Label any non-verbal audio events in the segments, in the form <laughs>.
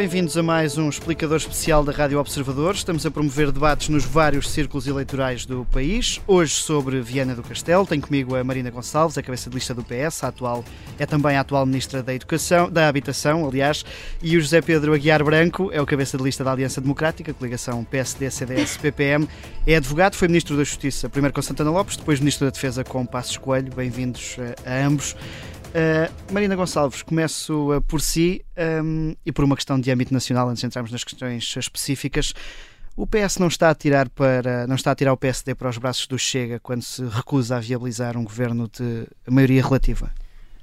Bem-vindos a mais um explicador especial da Rádio Observador. Estamos a promover debates nos vários círculos eleitorais do país. Hoje sobre Viana do Castelo. Tenho comigo a Marina Gonçalves, a cabeça de lista do PS, a atual, é também a atual Ministra da Educação, da Habitação, aliás, e o José Pedro Aguiar Branco, é o cabeça de lista da Aliança Democrática, coligação PSD-CDS-PPM. É advogado, foi Ministro da Justiça, primeiro com Santana Lopes, depois Ministro da Defesa com Passos Coelho. Bem-vindos eh, a ambos. Uh, Marina Gonçalves, começo uh, por si um, e por uma questão de âmbito nacional, antes de entrarmos nas questões específicas. O PS não está a tirar para não está a tirar o PSD para os braços do Chega quando se recusa a viabilizar um governo de maioria relativa?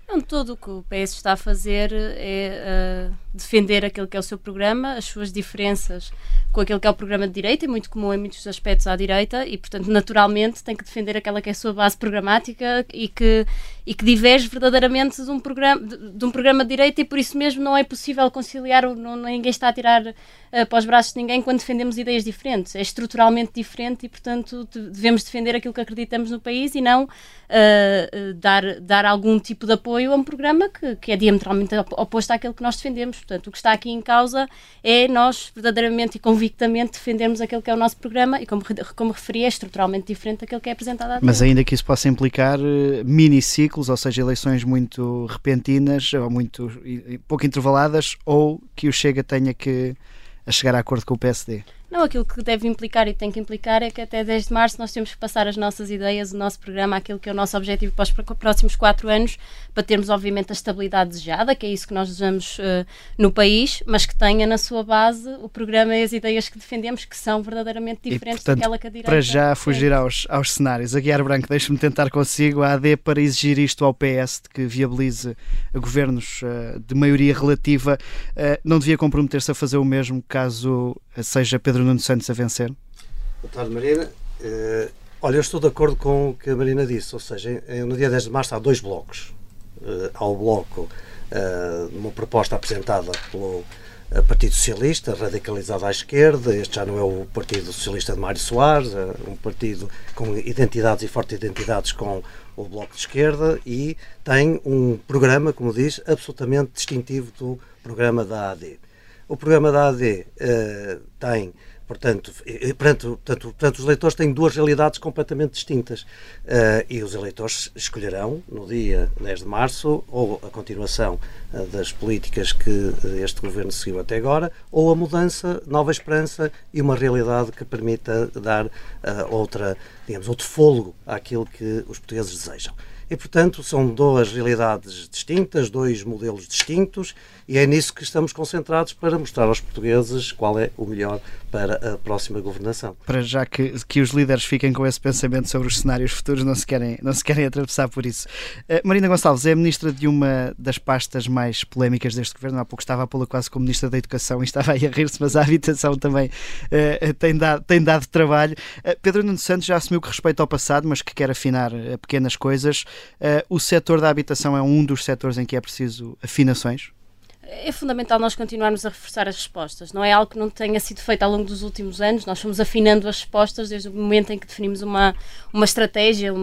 Não, todo o que o PS está a fazer é uh, defender aquilo que é o seu programa, as suas diferenças com aquilo que é o programa de direita, é muito comum em muitos aspectos à direita, e, portanto, naturalmente tem que defender aquela que é a sua base programática e que, e que diverge verdadeiramente de um, programa, de, de um programa de direita, e por isso mesmo não é possível conciliar, não, ninguém está a tirar uh, para os braços de ninguém quando defendemos ideias diferentes. É estruturalmente diferente e, portanto, devemos defender aquilo que acreditamos no país e não uh, dar, dar algum tipo de apoio a um programa que, que é diametralmente oposto àquele que nós defendemos. Portanto, o que está aqui em causa é nós verdadeiramente e convictamente defendermos aquele que é o nosso programa e, como, como referi, é estruturalmente diferente daquele que é apresentado à Mas ainda que isso possa implicar uh, miniciclos, ou seja, eleições muito repentinas ou muito pouco intervaladas, ou que o Chega tenha que a chegar a acordo com o PSD. Não, aquilo que deve implicar e tem que implicar é que até 10 de março nós temos que passar as nossas ideias, o nosso programa, aquilo que é o nosso objetivo para os próximos quatro anos, para termos, obviamente, a estabilidade desejada, que é isso que nós desejamos uh, no país, mas que tenha na sua base o programa e as ideias que defendemos, que são verdadeiramente diferentes e, portanto, daquela que a direita. Para já fugir aos, aos cenários, a Guiar Branco, deixe-me tentar consigo a AD para exigir isto ao PS, de que viabilize governos uh, de maioria relativa, uh, não devia comprometer-se a fazer o mesmo caso seja Pedro Nuno Santos a vencer? Boa tarde, Marina. Uh, olha, eu estou de acordo com o que a Marina disse, ou seja, no dia 10 de março há dois blocos. Uh, há o bloco, uh, uma proposta apresentada pelo Partido Socialista, radicalizado à esquerda, este já não é o Partido Socialista de Mário Soares, é um partido com identidades e fortes identidades com o Bloco de Esquerda e tem um programa, como diz, absolutamente distintivo do programa da AD. O programa da AD uh, tem, portanto, portanto, portanto, os eleitores têm duas realidades completamente distintas. Uh, e os eleitores escolherão, no dia 10 de março, ou a continuação uh, das políticas que este governo seguiu até agora, ou a mudança, nova esperança e uma realidade que permita dar outra, digamos, outro fôlego àquilo que os portugueses desejam. E, portanto, são duas realidades distintas, dois modelos distintos, e é nisso que estamos concentrados para mostrar aos portugueses qual é o melhor para a próxima governação. Para já que, que os líderes fiquem com esse pensamento sobre os cenários futuros, não se querem, não se querem atravessar por isso. Uh, Marina Gonçalves é ministra de uma das pastas mais polémicas deste governo. Há pouco estava a pô-la quase como ministra da Educação e estava aí a rir-se, mas a habitação também uh, tem, dado, tem dado trabalho. Uh, Pedro Nuno Santos já assumiu que respeita ao passado, mas que quer afinar pequenas coisas. o setor da habitação é um dos setores em que é preciso afinações? É fundamental nós continuarmos a reforçar as respostas. Não é algo que não tenha sido feito ao longo dos últimos anos. Nós fomos afinando as respostas desde o momento em que definimos uma, uma estratégia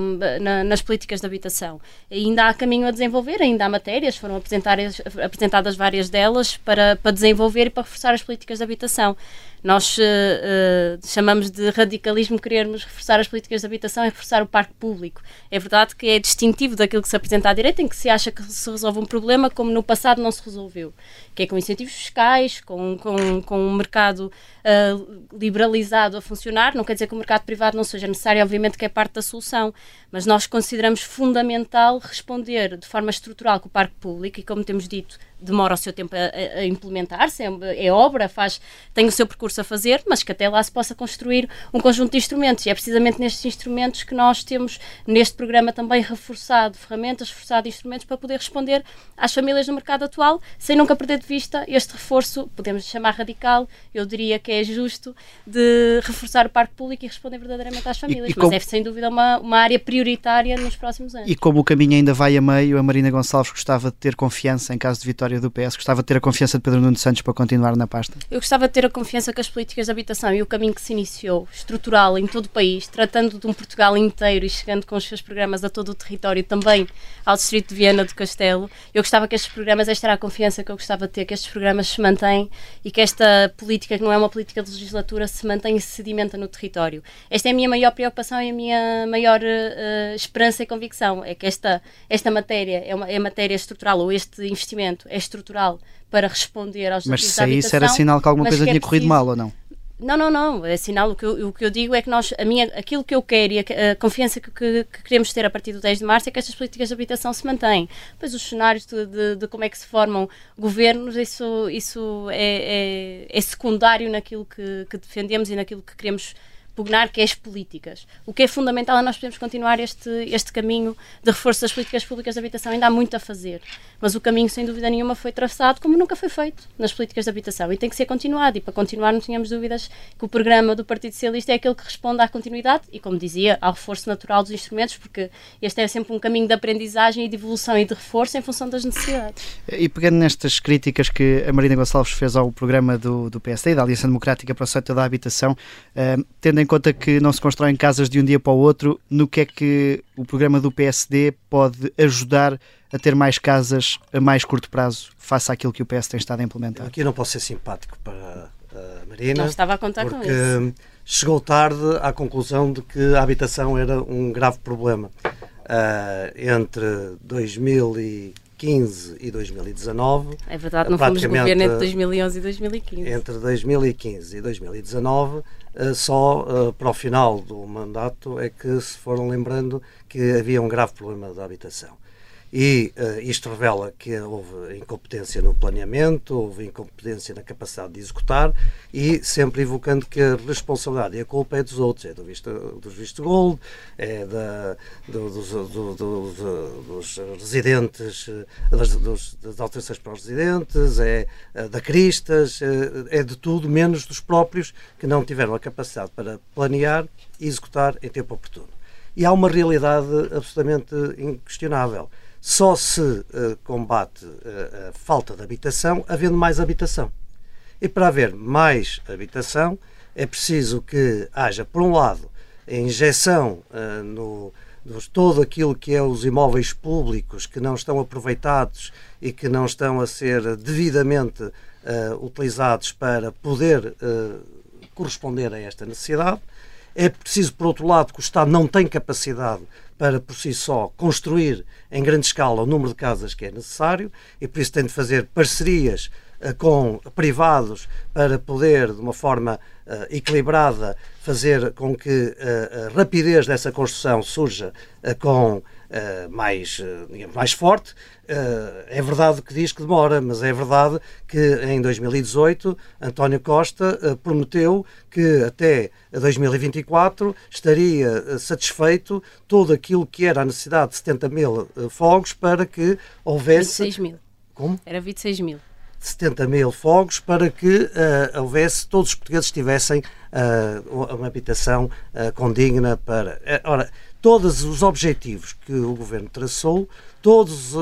na, nas políticas de habitação. E ainda há caminho a desenvolver, ainda há matérias, foram apresentadas várias delas para, para desenvolver e para reforçar as políticas de habitação. Nós uh, uh, chamamos de radicalismo querermos reforçar as políticas de habitação e reforçar o parque público. É verdade que é distintivo daquilo que se apresenta à direita, em que se acha que se resolve um problema como no passado não se resolveu, que é com incentivos fiscais, com, com, com um mercado uh, liberalizado a funcionar. Não quer dizer que o mercado privado não seja necessário, obviamente que é parte da solução, mas nós consideramos fundamental responder de forma estrutural com o parque público e, como temos dito, demora o seu tempo a, a implementar-se, é, é, obra, faz, tem o seu percurso a fazer, mas que até lá se possa construir um conjunto de instrumentos. E é precisamente nestes instrumentos que nós temos, neste programa também reforçado ferramentas, reforçado instrumentos para poder responder às famílias no mercado atual, sem nunca perder de vista este reforço, podemos chamar radical, eu diria que é justo, de reforçar o parque público e responder verdadeiramente às famílias. E, e mas como... é sem dúvida uma, uma área prioritária nos próximos anos. E como o caminho ainda vai a meio, a Marina Gonçalves gostava de ter confiança em caso de vitória do PS? Gostava de ter a confiança de Pedro Nuno Santos para continuar na pasta? Eu gostava de ter a confiança que das políticas de habitação e o caminho que se iniciou, estrutural em todo o país, tratando de um Portugal inteiro e chegando com os seus programas a todo o território, também ao Distrito de Viana do Castelo, eu gostava que estes programas, esta era a confiança que eu gostava de ter, que estes programas se mantêm e que esta política, que não é uma política de legislatura, se mantém e se sedimenta no território. Esta é a minha maior preocupação e a minha maior uh, esperança e convicção, é que esta, esta matéria é, uma, é matéria estrutural, ou este investimento é estrutural para responder aos Mas se isso era sinal que alguma coisa é tinha corrido mal ou não? Não, não, não. É sinal, o que eu, o que eu digo é que nós, a minha, aquilo que eu quero e a, a confiança que, que, que, queremos ter a partir do 10 de março é que estas políticas de habitação se mantêm. Pois os cenários de, de, de como é que se formam governos, isso, isso é, é, é secundário naquilo que, que defendemos e naquilo que queremos pugnar, que é as políticas. O que é fundamental é nós podemos continuar este, este caminho de reforço das políticas públicas de habitação. Ainda há muito a fazer, mas o caminho, sem dúvida nenhuma, foi traçado como nunca foi feito nas políticas de habitação e tem que ser continuado. E para continuar, não tínhamos dúvidas que o programa do Partido Socialista é aquele que responde à continuidade e, como dizia, ao reforço natural dos instrumentos, porque este é sempre um caminho de aprendizagem e de evolução e de reforço em função das necessidades. E pegando nestas críticas que a Marina Gonçalves fez ao programa do, do PSD, da Aliança Democrática para o Setor da Habitação, uh, tendo em conta que não se constroem casas de um dia para o outro, no que é que o programa do PSD pode ajudar a ter mais casas a mais curto prazo, face àquilo que o PS tem estado a implementar? Aqui não posso ser simpático para a Marina. Não estava a contar porque com isso. chegou tarde à conclusão de que a habitação era um grave problema. Uh, entre 2015 e 2019. É verdade, não fomos governo entre 2011 e 2015. Entre 2015 e 2019 eh, só uh, para o final do mandato é que se foram lembrando que havia um grave problema da habitação. E uh, isto revela que houve incompetência no planeamento, houve incompetência na capacidade de executar e sempre evocando que a responsabilidade e a culpa é dos outros, é do visto, dos visto gold, é da, do, dos, do, do, dos, residentes, das, dos, das alterações para os residentes, é da Cristas, é, é de tudo menos dos próprios que não tiveram a capacidade para planear e executar em tempo oportuno. E há uma realidade absolutamente inquestionável só se uh, combate uh, a falta de habitação havendo mais habitação. E para haver mais habitação é preciso que haja, por um lado, a injeção uh, no, de todo aquilo que é os imóveis públicos que não estão aproveitados e que não estão a ser devidamente utilizados para poder corresponder a esta necessidade. É preciso, por outro lado, que o Estado não tem capacidade para por si só construir em grande escala o número de casas que é necessário e por isso tem de fazer parcerias uh, com privados para poder, de uma forma uh, equilibrada, fazer com que uh, a rapidez dessa construção surja com Uh, mais, uh, digamos, mais forte. Uh, é verdade que diz que demora, mas é verdade que em 2018 António Costa prometeu que até 2024 estaria satisfeito todo aquilo que era a necessidade de 70 mil fogos para que houvesse. 26 mil. Como? Era 26 mil. 70 mil fogos para que uh, houvesse, todos os portugueses tivessem uh, uma habitação uh, condigna para. ora, todos os objetivos que o governo traçou, todas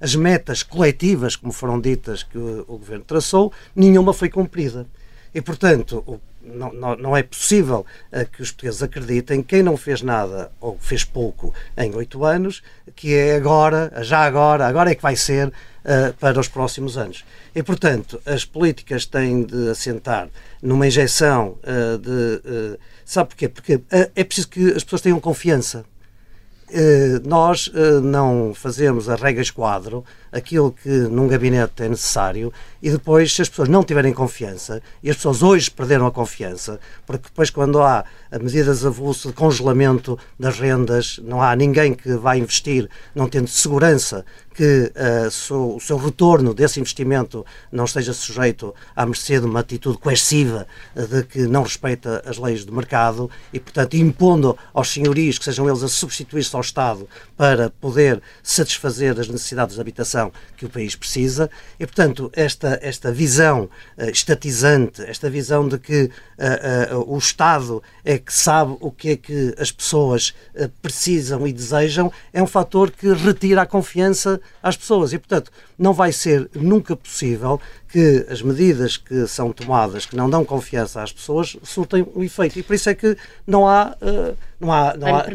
as metas coletivas, como foram ditas, que o, o governo traçou, nenhuma foi cumprida. E, portanto, o não, não, não, é possível uh, que os portugueses acreditem quem não fez nada ou fez pouco em oito anos, que é agora, já agora, agora é que vai ser uh, para os próximos anos. E, portanto, as políticas têm de assentar numa injeção uh, de. sabe porquê? Porque é preciso que as pessoas tenham confiança. nós não fazemos a regra esquadro aquilo que num gabinete é necessário e depois, se as pessoas não tiverem confiança, e as pessoas hoje perderam a confiança, porque depois, quando há medidas avulso de congelamento das rendas, não há ninguém que vá investir não tendo segurança que uh, o seu retorno desse investimento não esteja sujeito à mercê de uma atitude coerciva uh, de que não respeita as leis do mercado e, portanto, impondo aos senhorios que sejam eles a substituir-se ao Estado para poder satisfazer as necessidades de habitação que o país precisa. E, portanto, esta, esta visão uh, estatizante, esta visão de que o Estado é que sabe o que é que as pessoas precisam e desejam, é um fator que retira a confiança às pessoas e, portanto, não vai ser nunca possível que as medidas que são tomadas, que não dão confiança às pessoas, surtem um efeito. E por isso é que não há. Uh, não há, não há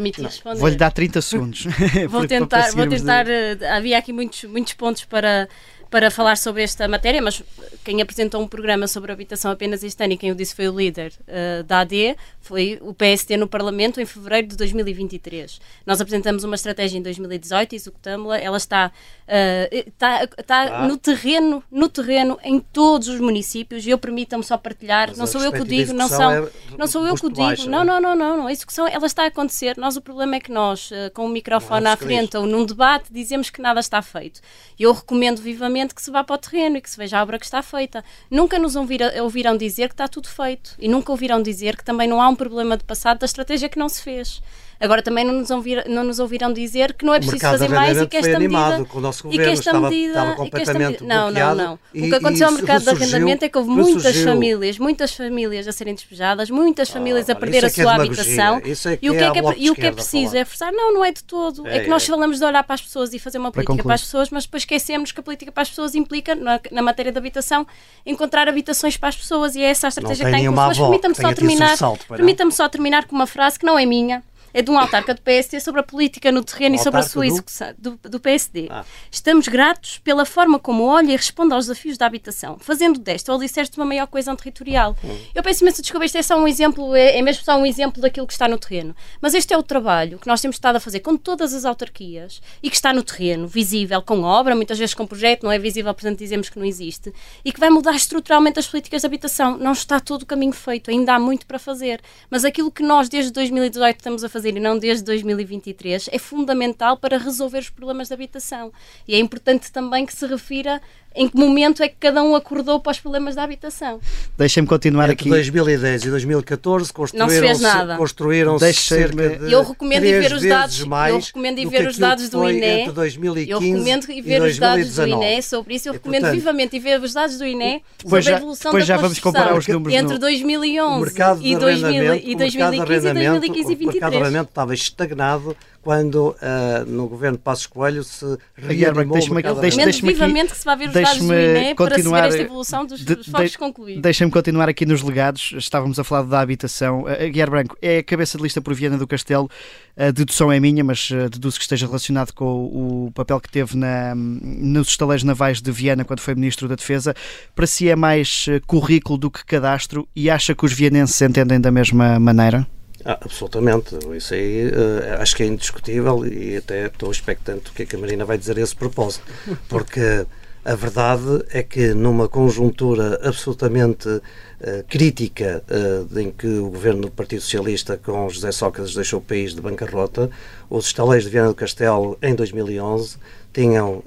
Vou-lhe dar 30 segundos. <laughs> vou tentar. Vou tentar de... havia aqui muitos, muitos pontos para para falar sobre esta matéria, mas quem apresentou um programa sobre habitação apenas este ano e quem o disse foi o líder uh, da AD, foi o PSD no Parlamento em fevereiro de 2023. Nós apresentamos uma estratégia em 2018, executamos-la, ela está, uh, está, está ah. no terreno, no terreno em todos os municípios e eu permitam-me só partilhar, mas não sou eu que o digo, não são, é não sou eu que o digo, não, não, não, não, não, a execução ela está a acontecer. Nós o problema é que nós, uh, com o microfone à frente ou num debate, dizemos que nada está feito. Eu recomendo vivamente que se vá para o terreno e que se veja a obra que está feita. Nunca nos ouvirão dizer que está tudo feito e nunca ouvirão dizer que também não há um problema de passado da estratégia que não se fez. Agora também não nos, ouvir, não nos ouvirão dizer que não é preciso fazer mais e que esta medida com o nosso governo, e que esta estava, medida, estava completamente não, não, não. E, o que aconteceu ao mercado de arrendamento é que houve muitas surgiu. famílias, muitas famílias a serem despejadas, muitas ah, famílias a perder a é sua habitação. É e o que é, que é, e o que é preciso é forçar? Não, não é de todo. É, é que nós falamos de olhar para as pessoas e fazer uma política para as pessoas, mas depois esquecemos que a política para as pessoas implica, na, na matéria da habitação, encontrar habitações para as pessoas e é essa a estratégia que tem. Mas permita-me só terminar, permita-me só terminar com uma frase que não é minha, é de um autarca do PSD sobre a política no terreno um e sobre a sua execução do, do PSD. Ah. Estamos gratos pela forma como olha e responde aos desafios da habitação, fazendo desta o alicerce de uma maior coesão territorial. Hum. Eu peço imensa desculpa, isto é só um exemplo, é, é mesmo só um exemplo daquilo que está no terreno. Mas este é o trabalho que nós temos estado a fazer com todas as autarquias e que está no terreno, visível, com obra, muitas vezes com projeto, não é visível, portanto dizemos que não existe, e que vai mudar estruturalmente as políticas de habitação. Não está todo o caminho feito, ainda há muito para fazer. Mas aquilo que nós desde 2018 estamos a fazer fazer e não desde 2023 é fundamental para resolver os problemas de habitação. E é importante também que se refira em que momento é que cada um acordou para os problemas da habitação. Deixem-me continuar Entre aqui. 2010 e 2014 construíram-se construíram cerca de Eu recomendo ir ver os dados, mais eu recomendo ir ver os dados do INE. Entre 2015 eu recomendo ir ver os dados do INE sobre isso. Eu recomendo portanto, vivamente ir ver os dados do INE sobre já, a evolução da já vamos comparar os números entre 2011 e, 2000, e 2015 e 2015 e 2023. O mercado de arrendamento estava estagnado quando uh, no governo de Passos Coelho se reanimou deixe-me deixe, deixe vivamente que se vai ver os dados do INE para se ver esta evolução dos de, esforços de, concluídos. Deixem-me continuar aqui nos legados. Estávamos a falar da habitação. Uh, Guilherme Branco, é a cabeça de lista por Viana do Castelo. A dedução é minha, mas deduzo que esteja relacionado com o, papel que teve na, nos estaleiros navais de Viana quando foi Ministro da Defesa. Para si é mais currículo do que cadastro e acha que os vianenses entendem da mesma maneira? Ah, absolutamente, isso aí uh, acho que é indiscutível e até estou expectante o que é que a Marina vai dizer a esse propósito, porque a verdade é que numa conjuntura absolutamente uh, crítica uh, em que o governo do Partido Socialista com José Sócrates deixou o país de bancarrota, os estaleiros de Viana do Castelo em 2011 tinham uh,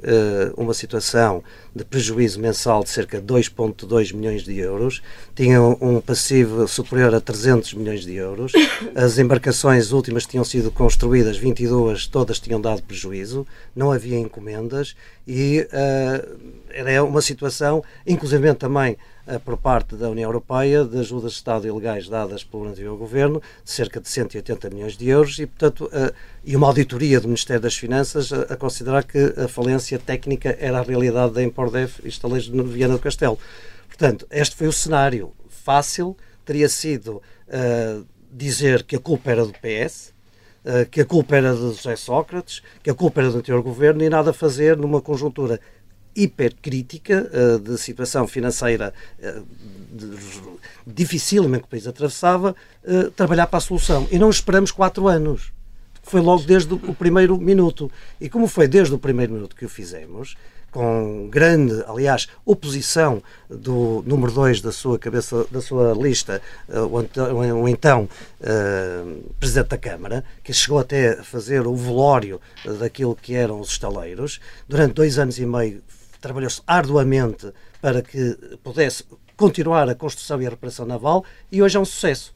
uma situação de prejuízo mensal de cerca de 2,2 milhões de euros, tinham um passivo superior a 300 milhões de euros, <coughs> as embarcações últimas tinham sido construídas, 22, todas tinham dado prejuízo, não havia encomendas e uh, era uma situação, inclusive também por parte da União Europeia, de ajudas de Estado ilegais dadas pelo anterior governo, de cerca de 180 milhões de euros e, portanto, uh, e uma auditoria do Ministério das Finanças a, considerar que a falência técnica era a realidade da Empordef e estaleiros de Viana do Castelo. Portanto, este foi o cenário. Fácil teria sido uh, dizer que a culpa era do PS, uh, que a culpa era de José Sócrates, que a culpa era do anterior governo e nada fazer numa conjuntura hipercrítica uh, de situação financeira uh, dificílima que o país atravessava, uh, trabalhar para a solução. E não esperamos quatro anos. Foi logo desde o primeiro minuto. E como foi desde o primeiro minuto que o fizemos, com grande, aliás, oposição do número 2 da sua cabeça, da sua lista, o então uh, Presidente da Câmara, que chegou até a fazer o velório daquilo que eram os estaleiros. Durante dois anos e meio trabalhou-se arduamente para que pudesse continuar a construção e a reparação naval e hoje é um sucesso.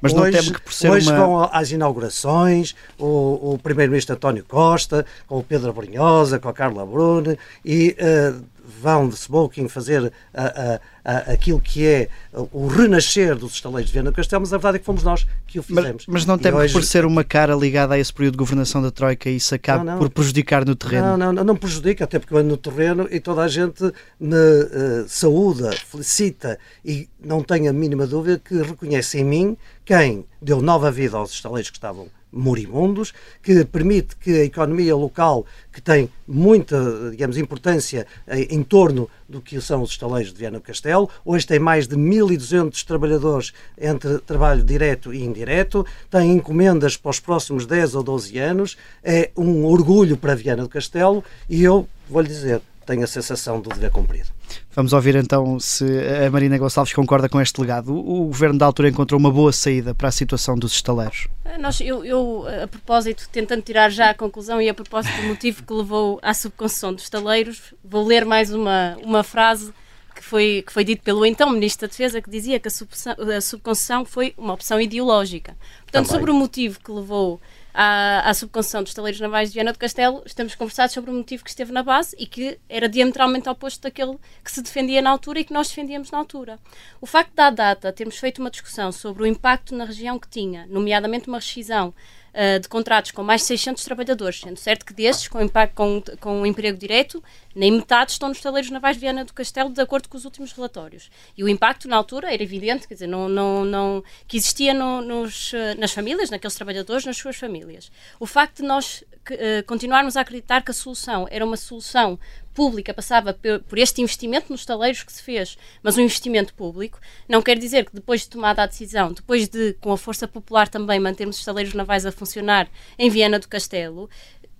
Mas não hoje, que por ser hoje uma... vão às inaugurações o, o Primeiro-Ministro António Costa, com o Pedro Brunhosa, com a Carla Brune e uh, vão de smoking fazer a, a, a, aquilo que é o renascer dos estaleiros de Viana do Castelo, mas a verdade é que fomos nós que o fizemos. Mas, mas não tem hoje... por ser uma cara ligada a esse período de governação da Troika e isso acaba não, não. por prejudicar no terreno? Não, não, não, prejudica, até porque eu ando no terreno e toda a gente me uh, saúda, felicita e não tenho a mínima dúvida que reconhece em mim quem deu nova vida aos estaleiros que estavam moribundos, que permite que a economia local, que tem muita, digamos, importância em torno do que são os estaleiros de Viana do Castelo, hoje tem mais de 1.200 trabalhadores entre trabalho direto e indireto, tem encomendas para os próximos 10 ou 12 anos, é um orgulho para Viana do Castelo e eu vou-lhe dizer, tenho a sensação do dever cumprido. Vamos ouvir então se a Marina Gonçalves concorda com este legado. O, governo da altura encontrou uma boa saída para a situação dos estaleiros. Eh, nós, eu, eu, a propósito, tentando tirar já a conclusão e a propósito do motivo que levou à subconcessão dos estaleiros, vou ler mais uma, uma frase que foi, que foi dito pelo então Ministro da Defesa, que dizia que a, a subconcessão foi uma opção ideológica. Portanto, Também. sobre o motivo que levou à, à dos estaleiros navais de Viana do Castelo, estamos conversados sobre o motivo que esteve na base e que era diametralmente oposto daquele que se defendia na altura e que nós defendíamos na altura. O facto da data termos feito uma discussão sobre o impacto na região que tinha, nomeadamente uma rescisão uh, de contratos com mais de 600 trabalhadores, sendo certo que destes, com, impacto, com, com um emprego direto, nem metade estão nos taleiros navais de Viana do Castelo, de acordo com os últimos relatórios. E o impacto na altura era evidente, quer dizer, não, não, não, que existia no, nos, eh, nas famílias, naqueles trabalhadores, nas suas famílias. O facto de nós uh, continuarmos a acreditar que a solução era uma solução pública passava por este investimento nos taleiros que se fez, mas um investimento público, não quer dizer que depois de tomada a decisão, depois de, com a força popular também, mantermos os taleiros navais a funcionar em Viana do Castelo,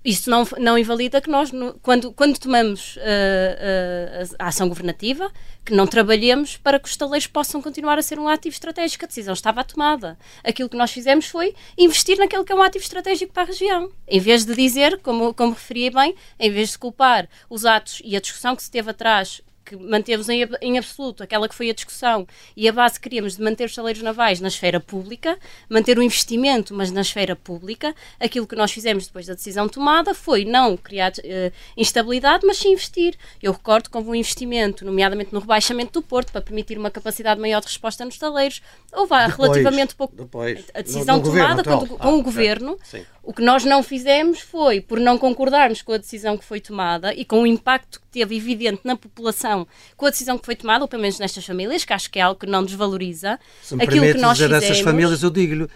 isso não, não invalida que nós, quando, quando tomamos uh, uh, a ação governativa, que não trabalhemos para que os taleiros possam continuar a ser um ativo estratégico. A decisão estava tomada. Aquilo que nós fizemos foi investir naquele que é um ativo estratégico para a região. Em vez de dizer, como, como referia bem, em vez de culpar os atos e a discussão que se teve atrás que manteve em, em, absoluto aquela que foi a discussão e a base que queríamos de manter os saleiros navais na esfera pública, manter o investimento, mas na esfera pública, aquilo que nós fizemos depois da decisão tomada foi não criar uh, instabilidade, mas sim investir. Eu recordo como um investimento, nomeadamente no rebaixamento do Porto, para permitir uma capacidade maior de resposta nos taleiros, houve depois, relativamente pouco. Depois, a decisão no, no tomada governo, com, com ah, o governo. Sim. O que nós não fizemos foi, por não concordarmos com a decisão que foi tomada e com o impacto que teve evidente na população com a decisão que foi tomada, ou pelo menos nestas famílias, que acho que é algo que não desvaloriza. Se me aquilo que nós dizer fizemos, dessas famílias, eu digo-lhe,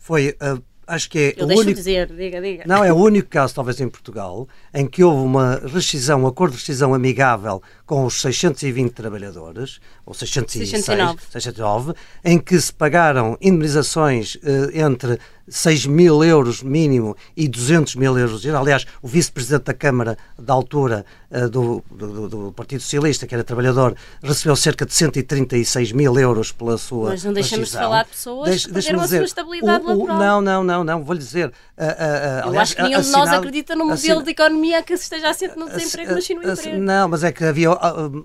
foi uh, acho que é eu o único dizer, diga, diga. Não, é o único caso, talvez em Portugal, em que houve uma rescisão, um acordo de rescisão amigável com os 620 trabalhadores, ou 606, 609, 609 em que se pagaram indemnizações eh, entre 6 mil euros mínimo e 200 mil euros. Aliás, o vice-presidente da Câmara da altura uh, do, do, do, Partido Socialista, que era trabalhador, recebeu cerca de 136 mil euros pela sua Mas não deixamos de falar de pessoas Deixe, que perderam a sua estabilidade o, o, laboral. Não, não, não, não, vou-lhe dizer. Uh, uh, Eu acho que nenhum de nós acredita no modelo de economia que se esteja assente no desemprego, mas sim no emprego. Não, mas é que havia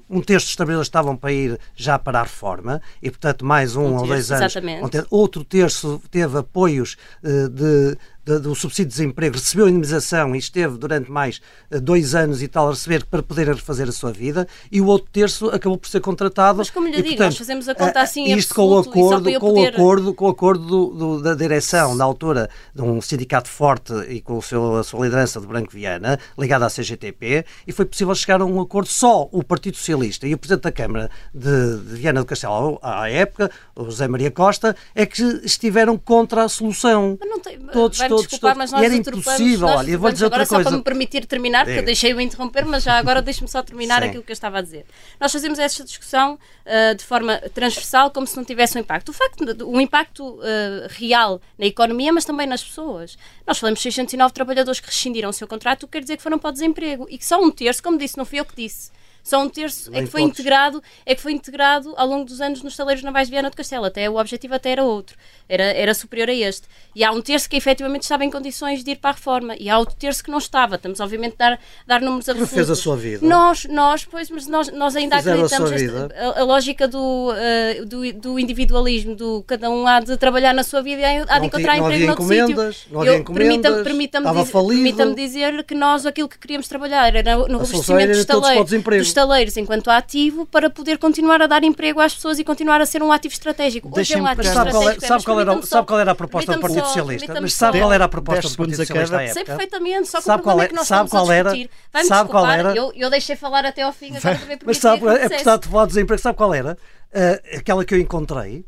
um terço dos trabalhadores estavam para ir já para a reforma e, portanto, mais um, um ou dois anos. Exatamente. Outro terço teve apoios eh, de do subsídio de desemprego, recebeu indemnização e esteve durante mais eh, dois anos e tal a receber para poder refazer a sua vida, e o outro terço acabou por ser contratado. Mas como lhe e, digo, portanto, nós fazemos a conta assim isto com o acordo, com poder... o acordo, com o acordo do, do, da direção, na altura, de um sindicato forte e com o seu, a sua liderança de Branco Viana, ligada à CGTP, e foi possível chegar a um acordo só o Partido Socialista e o Presidente da Câmara de, de Viana do Castelo, à época, o José Maria Costa, é que estiveram contra a solução. Tem, todos, todos, desculpar, mas nós era impossível. Nós olha, vou dizer outra coisa. Só para me permitir terminar, porque eu deixei-o interromper, mas já agora deixe-me só terminar Sim. aquilo que eu estava a dizer. Nós fazemos esta discussão uh, de forma transversal, como se não tivesse um impacto. O facto, o impacto uh, real na economia, mas também nas pessoas. Nós falamos de 609 trabalhadores que rescindiram o seu contrato, o que quer dizer que foram para o desemprego. E que só um terço, como disse, não fui eu que disse só um terço é que foi integrado é que foi integrado ao longo dos anos nos taleiros navais de Viana do Castelo. Até o objetivo até era outro, era, era superior a este. E há um terço que efetivamente estava em condições de ir para a reforma e há outro terço que não estava. Estamos obviamente a dar, dar números absolutos. fez a sua vida. Nós, nós, pois, mas nós, nós ainda Fizeram acreditamos a, a, a, lógica do, uh, do, do, individualismo, do cada um há de trabalhar na sua vida e há de encontrar não emprego noutro sítio. Não havia encomendas, permita-me permita dizer, permita dizer que nós aquilo que queríamos trabalhar era no revestimento dos taleiros estaleiros enquanto ativo para poder continuar a dar emprego às pessoas e continuar a ser um ativo estratégico. Hoje é um ativo sabe qual, é, sabe, qual era, sabe qual era a proposta do Partido Socialista? Mas sabe qual era a proposta do Partido Socialista à época? Sei perfeitamente, só que sabe o problema é, é que nós sabe estamos qual a discutir. Vai-me sabe qual era? Eu, eu deixei falar até ao fim, agora também Mas sabe, é por estar de falar do desemprego, sabe qual era? Uh, aquela que eu encontrei,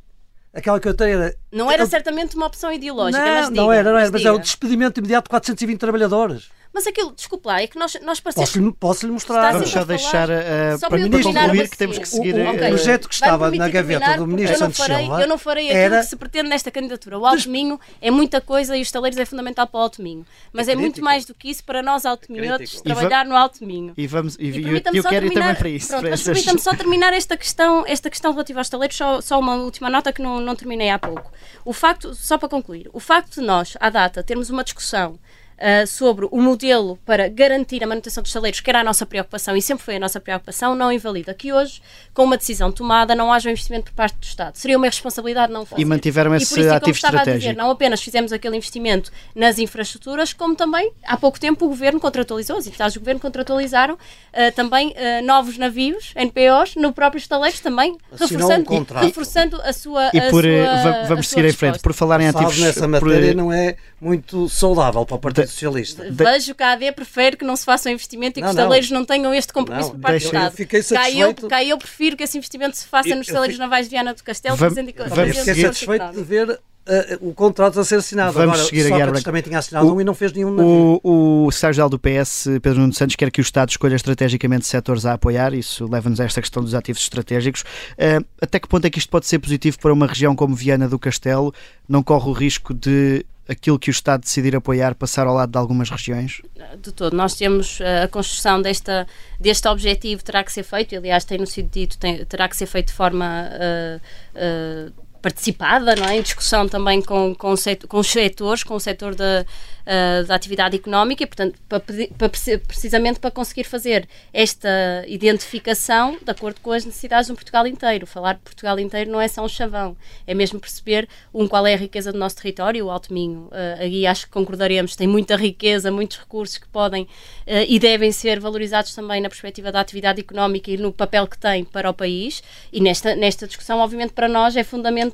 aquela que eu tenho era. Não era certamente uma opção ideológica, não, mas diga, Não era, não era, mas, mas é o despedimento imediato de 420 trabalhadores. Mas aquilo, desculpe lá, é que nós, nós parecemos... Posso-lhe posso mostrar. Vamos só deixar uh, para, para concluir que temos que seguir... O, o, okay. projeto que estava na gaveta do Ministro Santos farei, Silva... Eu não farei aquilo era... que se pretende nesta candidatura. O Alto Minho é muita coisa e os taleiros é fundamental para o Alto Minho. Mas é, é muito mais do que isso para nós Alto Minhotos trabalhar no Alto Minho. E vamos... E, e eu, eu quero ir também para isso. Pronto, mas permita-me só <laughs> terminar esta questão, esta questão relativa aos taleiros, só, só uma última nota que não, não terminei há pouco. O facto, só para concluir, o facto de nós, à data, termos uma discussão uh, sobre o modelo para garantir a manutenção dos saleiros, que era a nossa preocupação e sempre foi a nossa preocupação, não invalida que hoje, com uma decisão tomada, não haja um investimento por parte do Estado. Seria uma responsabilidade não fazer. E mantiveram esse e ativo estratégico. Dizer, não apenas fizemos aquele investimento nas infraestruturas, como também, há pouco tempo, o Governo contratualizou, as entidades do Governo contratualizaram uh, também uh, novos navios, NPOs, no próprio estaleiros também, reforçando, um reforçando a sua E por, sua, vamos seguir em frente. Por falar em ativos... nessa matéria por... não é muito saudável para o Partido Socialista. Vejo que a AD prefere que não se faça um investimento e que os estaleiros não. não tenham este compromisso não, por parte do Estado. Eu fiquei satisfeito. Cá eu, cá eu prefiro que esse investimento se faça nos estaleiros navais de Viana do Castelo. Vamos, vamos fiquei satisfeito de ver Uh, o contrato a ser assinado. Vamos Agora, seguir a Sócrates também tinha assinado o, um e não fez nenhum navio. O, o secretário-geral do PS, Pedro Nuno Santos, quer que o Estado escolha estrategicamente setores a apoiar. Isso leva-nos a esta questão dos ativos estratégicos. Uh, até que ponto é que isto pode ser positivo para uma região como Viana do Castelo? Não corre o risco de aquilo que o Estado decidir apoiar passar ao lado de algumas regiões? De todo. Nós temos eh, a construção desta, deste objetivo terá que ser feito, aliás, tem-nos sido dito, tem, terá que ser feito de forma uh, uh, participada, não é? em discussão também com, com, com os setores, com o setor da, uh, da atividade económica e, portanto, para, para, precisamente para conseguir fazer esta identificação de acordo com as necessidades de um Portugal inteiro. Falar de Portugal inteiro não é só um chavão, é mesmo perceber, um, qual é a riqueza do nosso território, o Alto Minho. Uh, aí acho que concordaremos, tem muita riqueza, muitos recursos que podem uh, e devem ser valorizados também na perspectiva da atividade económica e no papel que tem para o país. E nesta, nesta discussão, obviamente, para nós é fundamental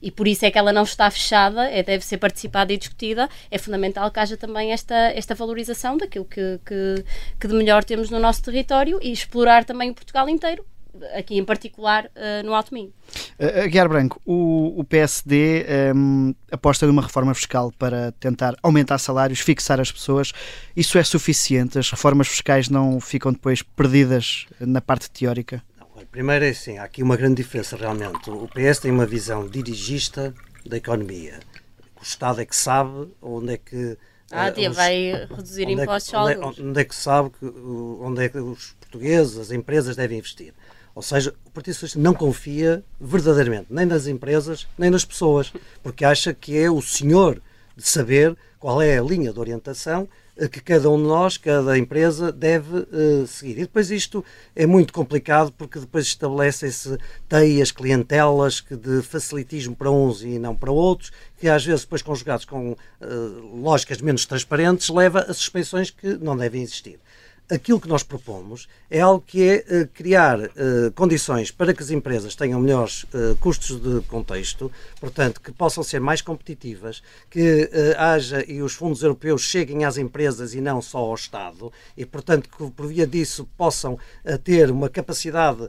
e por isso é que ela não está fechada, é, deve ser participada e discutida. É fundamental que haja também esta, esta valorização daquilo que, que, que de melhor temos no nosso território e explorar também o Portugal inteiro, aqui em particular uh, no Alto Minho. Uh, Guiar Branco, o, o PSD um, ehm, aposta numa reforma fiscal para tentar aumentar salários, fixar as pessoas. Isso é suficiente? As reformas fiscais não ficam depois perdidas na parte teórica? Primeiro é assim, há aqui uma grande diferença realmente. O PS tem uma visão dirigista da economia. O Estado é que sabe onde é que ah, uh, os, vai reduzir impostos é onde, é, onde é que sabe que, onde é que os portugueses, as empresas devem investir. Ou seja, o Partido Socialista não confia verdadeiramente nem nas empresas nem nas pessoas, porque acha que é o senhor de saber qual é a linha de orientação que cada um de nós, cada empresa deve uh, seguir. E depois isto é muito complicado porque depois estabelecem-se teias, clientelas que de facilitismo para uns e não para outros, que às vezes depois conjugados com uh, lógicas menos transparentes leva a suspeições que não devem existir aquilo que nós propomos é algo que é uh, criar uh, condições para que as empresas tenham melhores uh, custos de contexto, portanto, que possam ser mais competitivas, que haja e os fundos europeus cheguem às empresas e não só ao Estado, e, portanto, que por via disso possam ter uma capacidade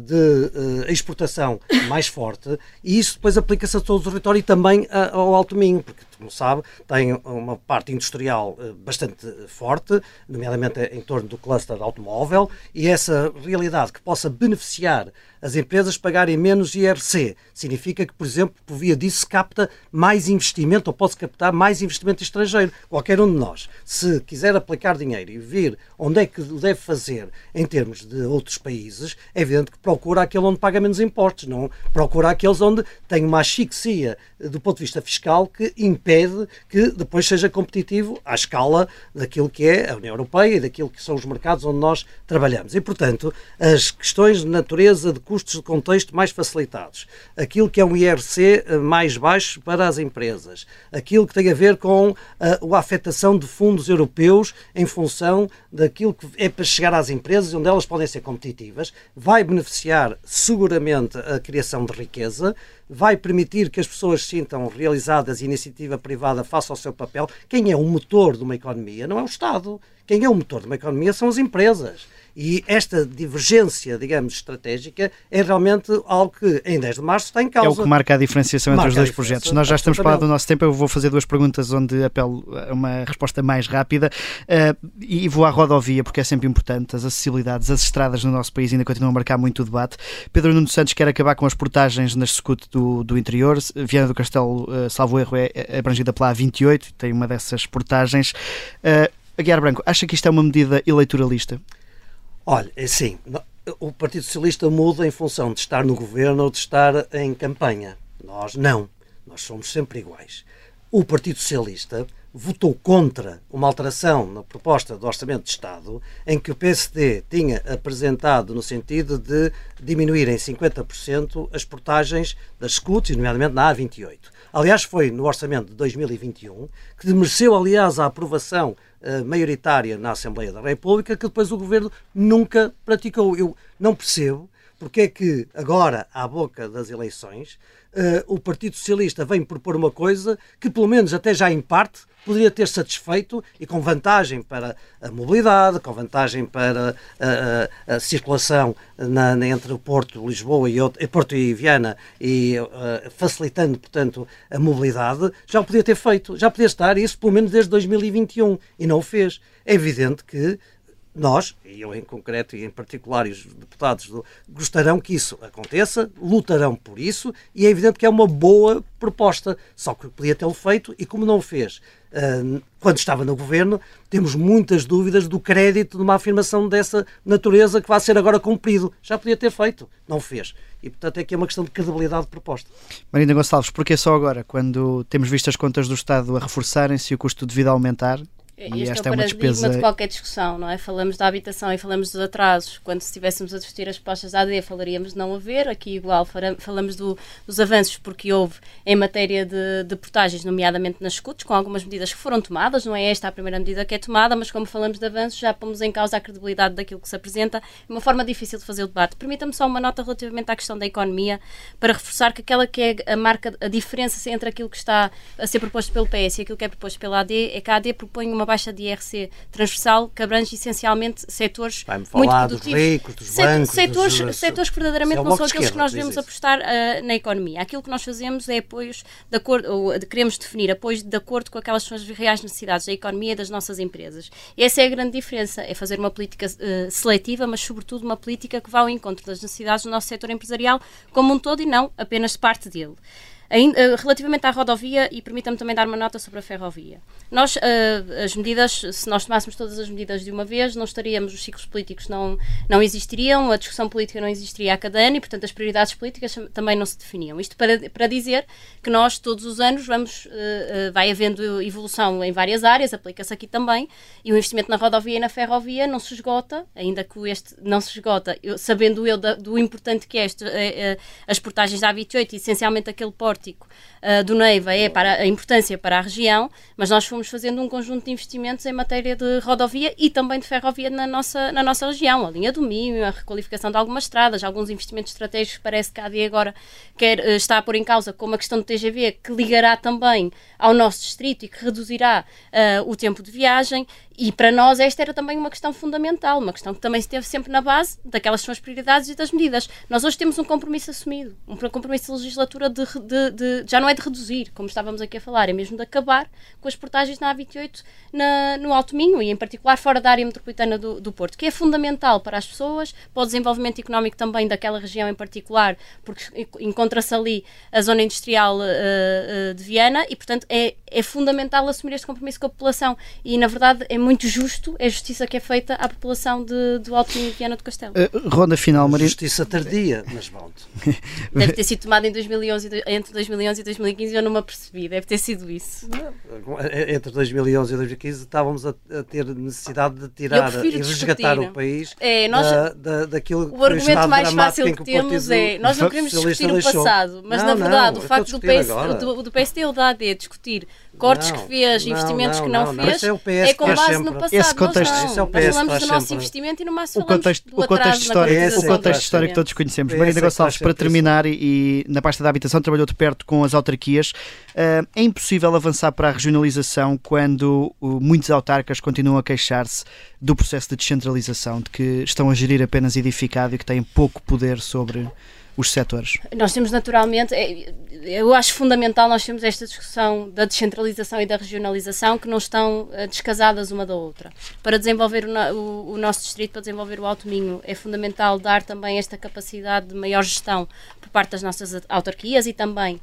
de exportação mais forte, e isso depois aplica-se a todo o território e também ao Alto Minho, porque, como sabe, tem uma parte industrial bastante forte, nomeadamente em torno do cluster automóvel e essa realidade que possa beneficiar as empresas pagarem menos IRC. Significa que, por exemplo, por via disso capta mais investimento ou pode-se captar mais investimento estrangeiro. Qualquer um de nós, se quiser aplicar dinheiro e ver onde é que o deve fazer em termos de outros países, é evidente que procura aquele onde paga menos impostos, não procura aqueles onde tem uma asfixia do ponto de vista fiscal que impede impede que depois seja competitivo à escala daquilo que é a União Europeia e daquilo que são os mercados onde nós trabalhamos. E, portanto, as questões de natureza de custos de contexto mais facilitados, aquilo que é um IRC eh, mais baixo para as empresas, aquilo que tem a ver com a, a afetação de fundos europeus em função daquilo que é para chegar às empresas onde elas podem ser competitivas, vai beneficiar seguramente a criação de riqueza, vai permitir que as pessoas sintam realizadas e a iniciativa privada faça o seu papel. Quem é o motor de uma economia não é o Estado. Quem é o motor de uma economia são as empresas. E esta divergência, digamos, estratégica é realmente algo que em 10 de março está em causa. É o que marca a diferenciação entre os dois projetos. Nós já estamos para do nosso tempo, eu vou fazer duas perguntas onde apelo a uma resposta mais rápida uh, e vou à rodovia porque é sempre importante. As acessibilidades, as estradas no nosso país ainda continuam a marcar muito o debate. Pedro Nuno Santos quer acabar com as portagens nas SCUT do, do interior. Viana do Castelo, uh, salvo erro, é, é abrangida pela A28, tem uma dessas portagens. Uh, Aguiar Branco, acha que isto é uma medida eleitoralista? Olha, é assim, o Partido Socialista muda em função de estar no governo ou de estar em campanha. Nós não. Nós somos sempre iguais. O Partido Socialista votou contra uma alteração na proposta do Orçamento de Estado em que o PSD tinha apresentado no sentido de diminuir em 50% as portagens das SCUTs, nomeadamente na A28. Aliás, foi no Orçamento de 2021 que mereceu, aliás, a aprovação uh, maioritária na Assembleia da República que depois o Governo nunca praticou. Eu não percebo porque é que agora, à boca das eleições, uh, o Partido Socialista vem propor uma coisa que, pelo menos até já em parte, poderia ter satisfeito e com vantagem para a mobilidade, com vantagem para a, a, a circulação na, na, entre o Porto, Lisboa e outro, Porto e Viana e uh, facilitando, portanto, a mobilidade, já o podia ter feito, já podia estar isso pelo menos desde 2021 e não o fez. É evidente que nós, e eu em concreto e em particular os deputados, do, gostarão que isso aconteça, lutarão por isso e é evidente que é uma boa proposta, só que podia tê-lo feito e como não o fez uh, quando estava no governo, temos muitas dúvidas do crédito de uma afirmação dessa natureza que vai ser agora cumprido. Já podia ter feito, não o fez. E, portanto, é que é uma questão de credibilidade de proposta. Marina Gonçalves, porquê só agora, quando temos visto as contas do Estado a reforçarem-se e o custo de vida a aumentar, e este é o paradigma é despesa... de qualquer discussão, não é? Falamos da habitação e falamos dos atrasos. Quando se estivéssemos a discutir as propostas da AD, falaríamos de não haver. Aqui, igual, falamos do, dos avanços, porque houve em matéria de, de portagens, nomeadamente nas escutas, com algumas medidas que foram tomadas. Não é esta a primeira medida que é tomada, mas como falamos de avanços, já pomos em causa a credibilidade daquilo que se apresenta. É uma forma difícil de fazer o debate. Permita-me só uma nota relativamente à questão da economia, para reforçar que aquela que é a marca, a diferença entre aquilo que está a ser proposto pelo PS e aquilo que é proposto pela AD, é que a AD propõe uma baixa de IRC transversal que abrange essencialmente setores muito produtivos. Dos ricos, dos bancos, setores, dos... setores que verdadeiramente é não são aqueles que nós devemos apostar uh, na economia. Aquilo que nós fazemos é apoios de acordo, ou queremos definir apoios de acordo com aquelas são as reais necessidades da economia e das nossas empresas. Essa é a grande diferença, é fazer uma política uh, seletiva, mas sobretudo uma política que vá ao encontro das necessidades do nosso setor empresarial como um todo e não apenas parte dele. Eh, relativamente à rodovia, e permita-me também dar uma nota sobre a ferrovia. Nós, uh, as medidas, se nós tomássemos todas as medidas de uma vez, não estaríamos, os ciclos políticos não, não existiriam, a discussão política não existiria a cada ano e, portanto, as prioridades políticas também não se definiam. Isto para, para dizer que nós, todos os anos, vamos, uh, vai havendo evolução em várias áreas, aplica-se aqui também, e o investimento na rodovia e na ferrovia não se esgota, ainda que este não se esgota, eu, sabendo eu da, do importante que é este, as portagens da A28 e essencialmente aquele porto uh, do Neiva é para a importância para a região, mas nós fomos fazendo um conjunto de investimentos em matéria de rodovia e também de ferrovia na nossa, na nossa região. A linha do Minho, a requalificação de algumas estradas, alguns investimentos estratégicos parece que a AD agora quer, uh, está a pôr em causa, como a questão do TGV, que ligará também ao nosso distrito e que reduzirá uh, o tempo de viagem. E para nós esta era também uma questão fundamental, uma questão que também esteve sempre na base daquelas são as prioridades e das medidas. Nós hoje temos um compromisso assumido, um compromisso de legislatura de, de, de, já não é de reduzir, como estávamos aqui a falar, é mesmo de acabar com as portagens na A28 na, no Alto Minho e em particular fora da área metropolitana do, do Porto, que é fundamental para as pessoas, para o desenvolvimento económico também daquela região em particular, porque encontra-se ali a zona industrial uh, uh, de Viana e, portanto, é, é fundamental assumir este compromisso com a população e, na verdade, é muito justo, é justiça que é feita à população de, do Alto Minho e Viana do Castelo. Uh, ronda final, Maria. Justiça tardia, mas volto. Deve ter sido tomada em 2011 entre entre 2011 e 2015 eu não me apercebi, deve ter sido isso. Entre 2011 e 2015 estávamos a, a ter necessidade de tirar e resgatar o país é, nós, da, da, daquilo O argumento mais fácil que, que temos é nós não queremos discutir o passado, mas não, na verdade não, o facto do, PS, do, do PSD ou da AD discutir cortes não, que fez, investimentos que não, fez, é, é com base no passado. Esse contexto, nós, não. É nós falamos do nosso investimento e no máximo o contexto, do o contexto histórico, o contexto histórico que todos conhecemos. Marina Gonçalves, para terminar, e, e, na pasta da habitação trabalhou de perto com as autarquias, uh, é impossível avançar para a regionalização quando uh, muitos autarcas continuam a queixar-se do processo de descentralização, de que estão a gerir apenas edificado e que têm pouco poder sobre os setores? Nós temos naturalmente, é, eu acho fundamental nós termos esta discussão da descentralização e da regionalização que não estão eh, descasadas uma da outra. Para desenvolver o, nosso distrito, para desenvolver o Alto Minho, é fundamental dar também esta capacidade de maior gestão por parte das nossas autarquias e também uh,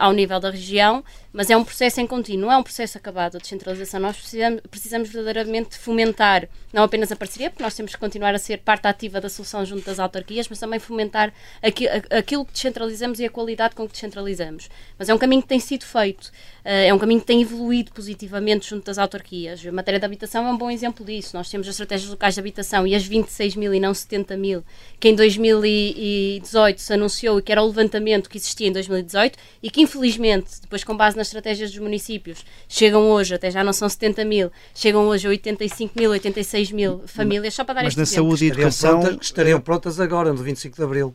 ao nível da região, mas é um processo em contínuo, é um processo acabado. A descentralização, nós precisamos, precisamos verdadeiramente fomentar não apenas a parceria, porque nós temos que continuar a ser parte ativa da solução junto das autarquias, mas também fomentar aqui, aquilo que descentralizamos e a qualidade com que descentralizamos. Mas é um caminho que tem sido feito, uh, é um caminho que tem evoluído positivamente junto das autarquias. A matéria da habitação é um bom exemplo disso. Nós temos as estratégias locais de habitação e as 26 mil e não 70 mil, que em 2018 se anunciou e que era o levantamento que existia em 2018 e que infelizmente, depois com base nas estratégias dos municípios, chegam hoje, até já não são 70 mil, chegam hoje a 85 mil, 86 mil famílias, só para dar Mas este na exemplo. saúde e educação... Prontas, estariam prontas agora, no 25 de Abril.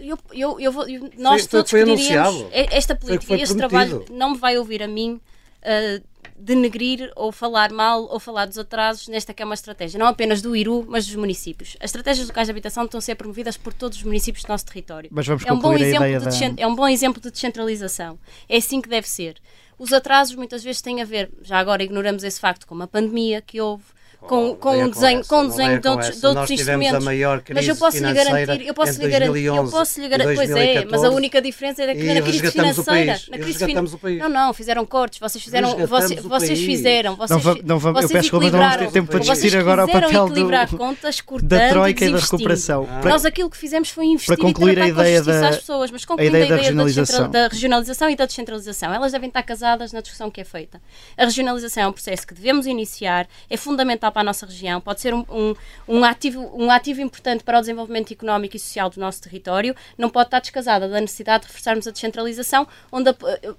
Eu, eu, eu vou, nós foi, todos foi queríamos esta política e este trabalho não me vai ouvir a mim uh, denegrir ou falar mal ou falar dos atrasos nesta que é uma estratégia, não apenas do Iru, mas dos municípios. As estratégias locais de habitação estão a ser promovidas por todos os municípios do nosso território. Mas vamos é um bom exemplo de, da... é um bom exemplo de descentralização. É assim que deve ser. Os atrasos muitas vezes têm a ver, já agora ignoramos esse facto, com a pandemia que houve, com, com um desenho, com um desenho de outros, de outros instrumentos. mas eu posso lhe garantir, eu posso lhe garantir, eu posso lhe garantir, pois é, mas a única diferença é que na crise financeira, na crise financeira, não, não, fizeram cortes, vocês fizeram, vocês, vocês fizeram, vocês, não, não vamos, eu peço desculpa, não vamos ter tempo para discutir agora o papel do, contas, da troika e da recuperação. Nós aquilo que fizemos foi investir para concluir a ideia da às pessoas, mas concluindo a ideia da regionalização. e da descentralização, elas devem estar casadas na discussão que é feita. A regionalização é um processo que devemos iniciar, é fundamental para a nossa região, pode ser um, um, um, ativo, um ativo importante para o desenvolvimento económico e social do nosso território, não pode estar descasada da necessidade de reforçarmos a descentralização, onde a,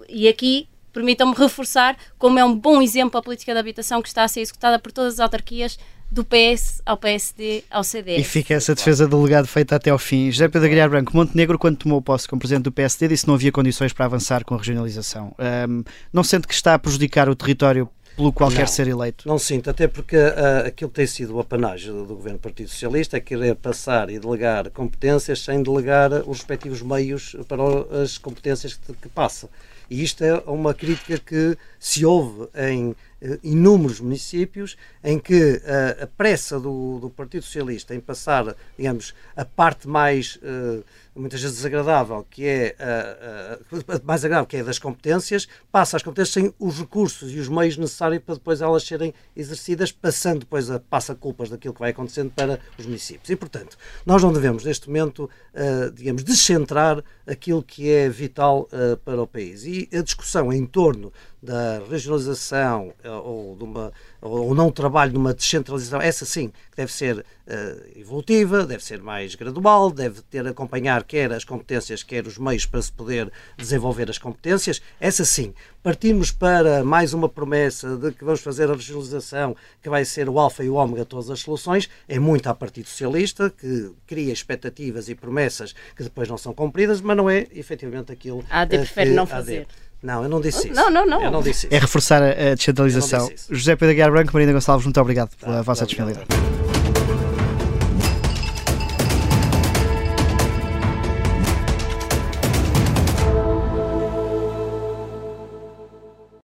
e aqui permitam-me reforçar como é um bom exemplo a política de habitação que está a ser executada por todas as autarquias do PS ao PSD ao CDS. E fica essa defesa do legado feita até ao fim. José Pedro Aguiar Branco, Montenegro, quando tomou posse como presidente do PSD, disse que não havia condições para avançar com a regionalização. Um, não sente que está a prejudicar o território pelo qual não, quer ser eleito? Não sinto, até porque uh, aquilo tem sido o apanágio do, do governo do Partido Socialista é querer passar e delegar competências sem delegar os respectivos meios para as competências que, que passa. E isto é uma crítica que se ouve em inúmeros municípios em que uh, a pressa do, do, Partido Socialista em passar, digamos, a parte mais, uh, muitas vezes desagradável, que é uh, mais agradável, que é das competências, passa as competências sem os recursos e os meios necessários para depois elas serem exercidas, passando depois a passa-culpas daquilo que vai acontecendo para os municípios. E, portanto, nós não devemos, neste momento, digamos, descentrar aquilo que é vital para o país. E a discussão em torno da regionalização eh, ou, de uma, ou não trabalho numa descentralização, essa sim, que deve ser uh, evolutiva, deve ser mais gradual, deve ter acompanhar quer as competências, quer os meios para se poder desenvolver as competências, essa sim. Partimos para mais uma promessa de que vamos fazer a regionalização, que vai ser o alfa e o ômega de todas as soluções, é muito a Partido Socialista, que cria expectativas e promessas que depois não são cumpridas, mas não é efetivamente aquilo a AD prefere não fazer. Não, eu não disse isso. Não, não, não. Eu não disse isso. É reforçar a, descentralização. José Pedro Aguiar Branco, Marina Gonçalves, muito obrigado pela tá, vossa disponibilidade.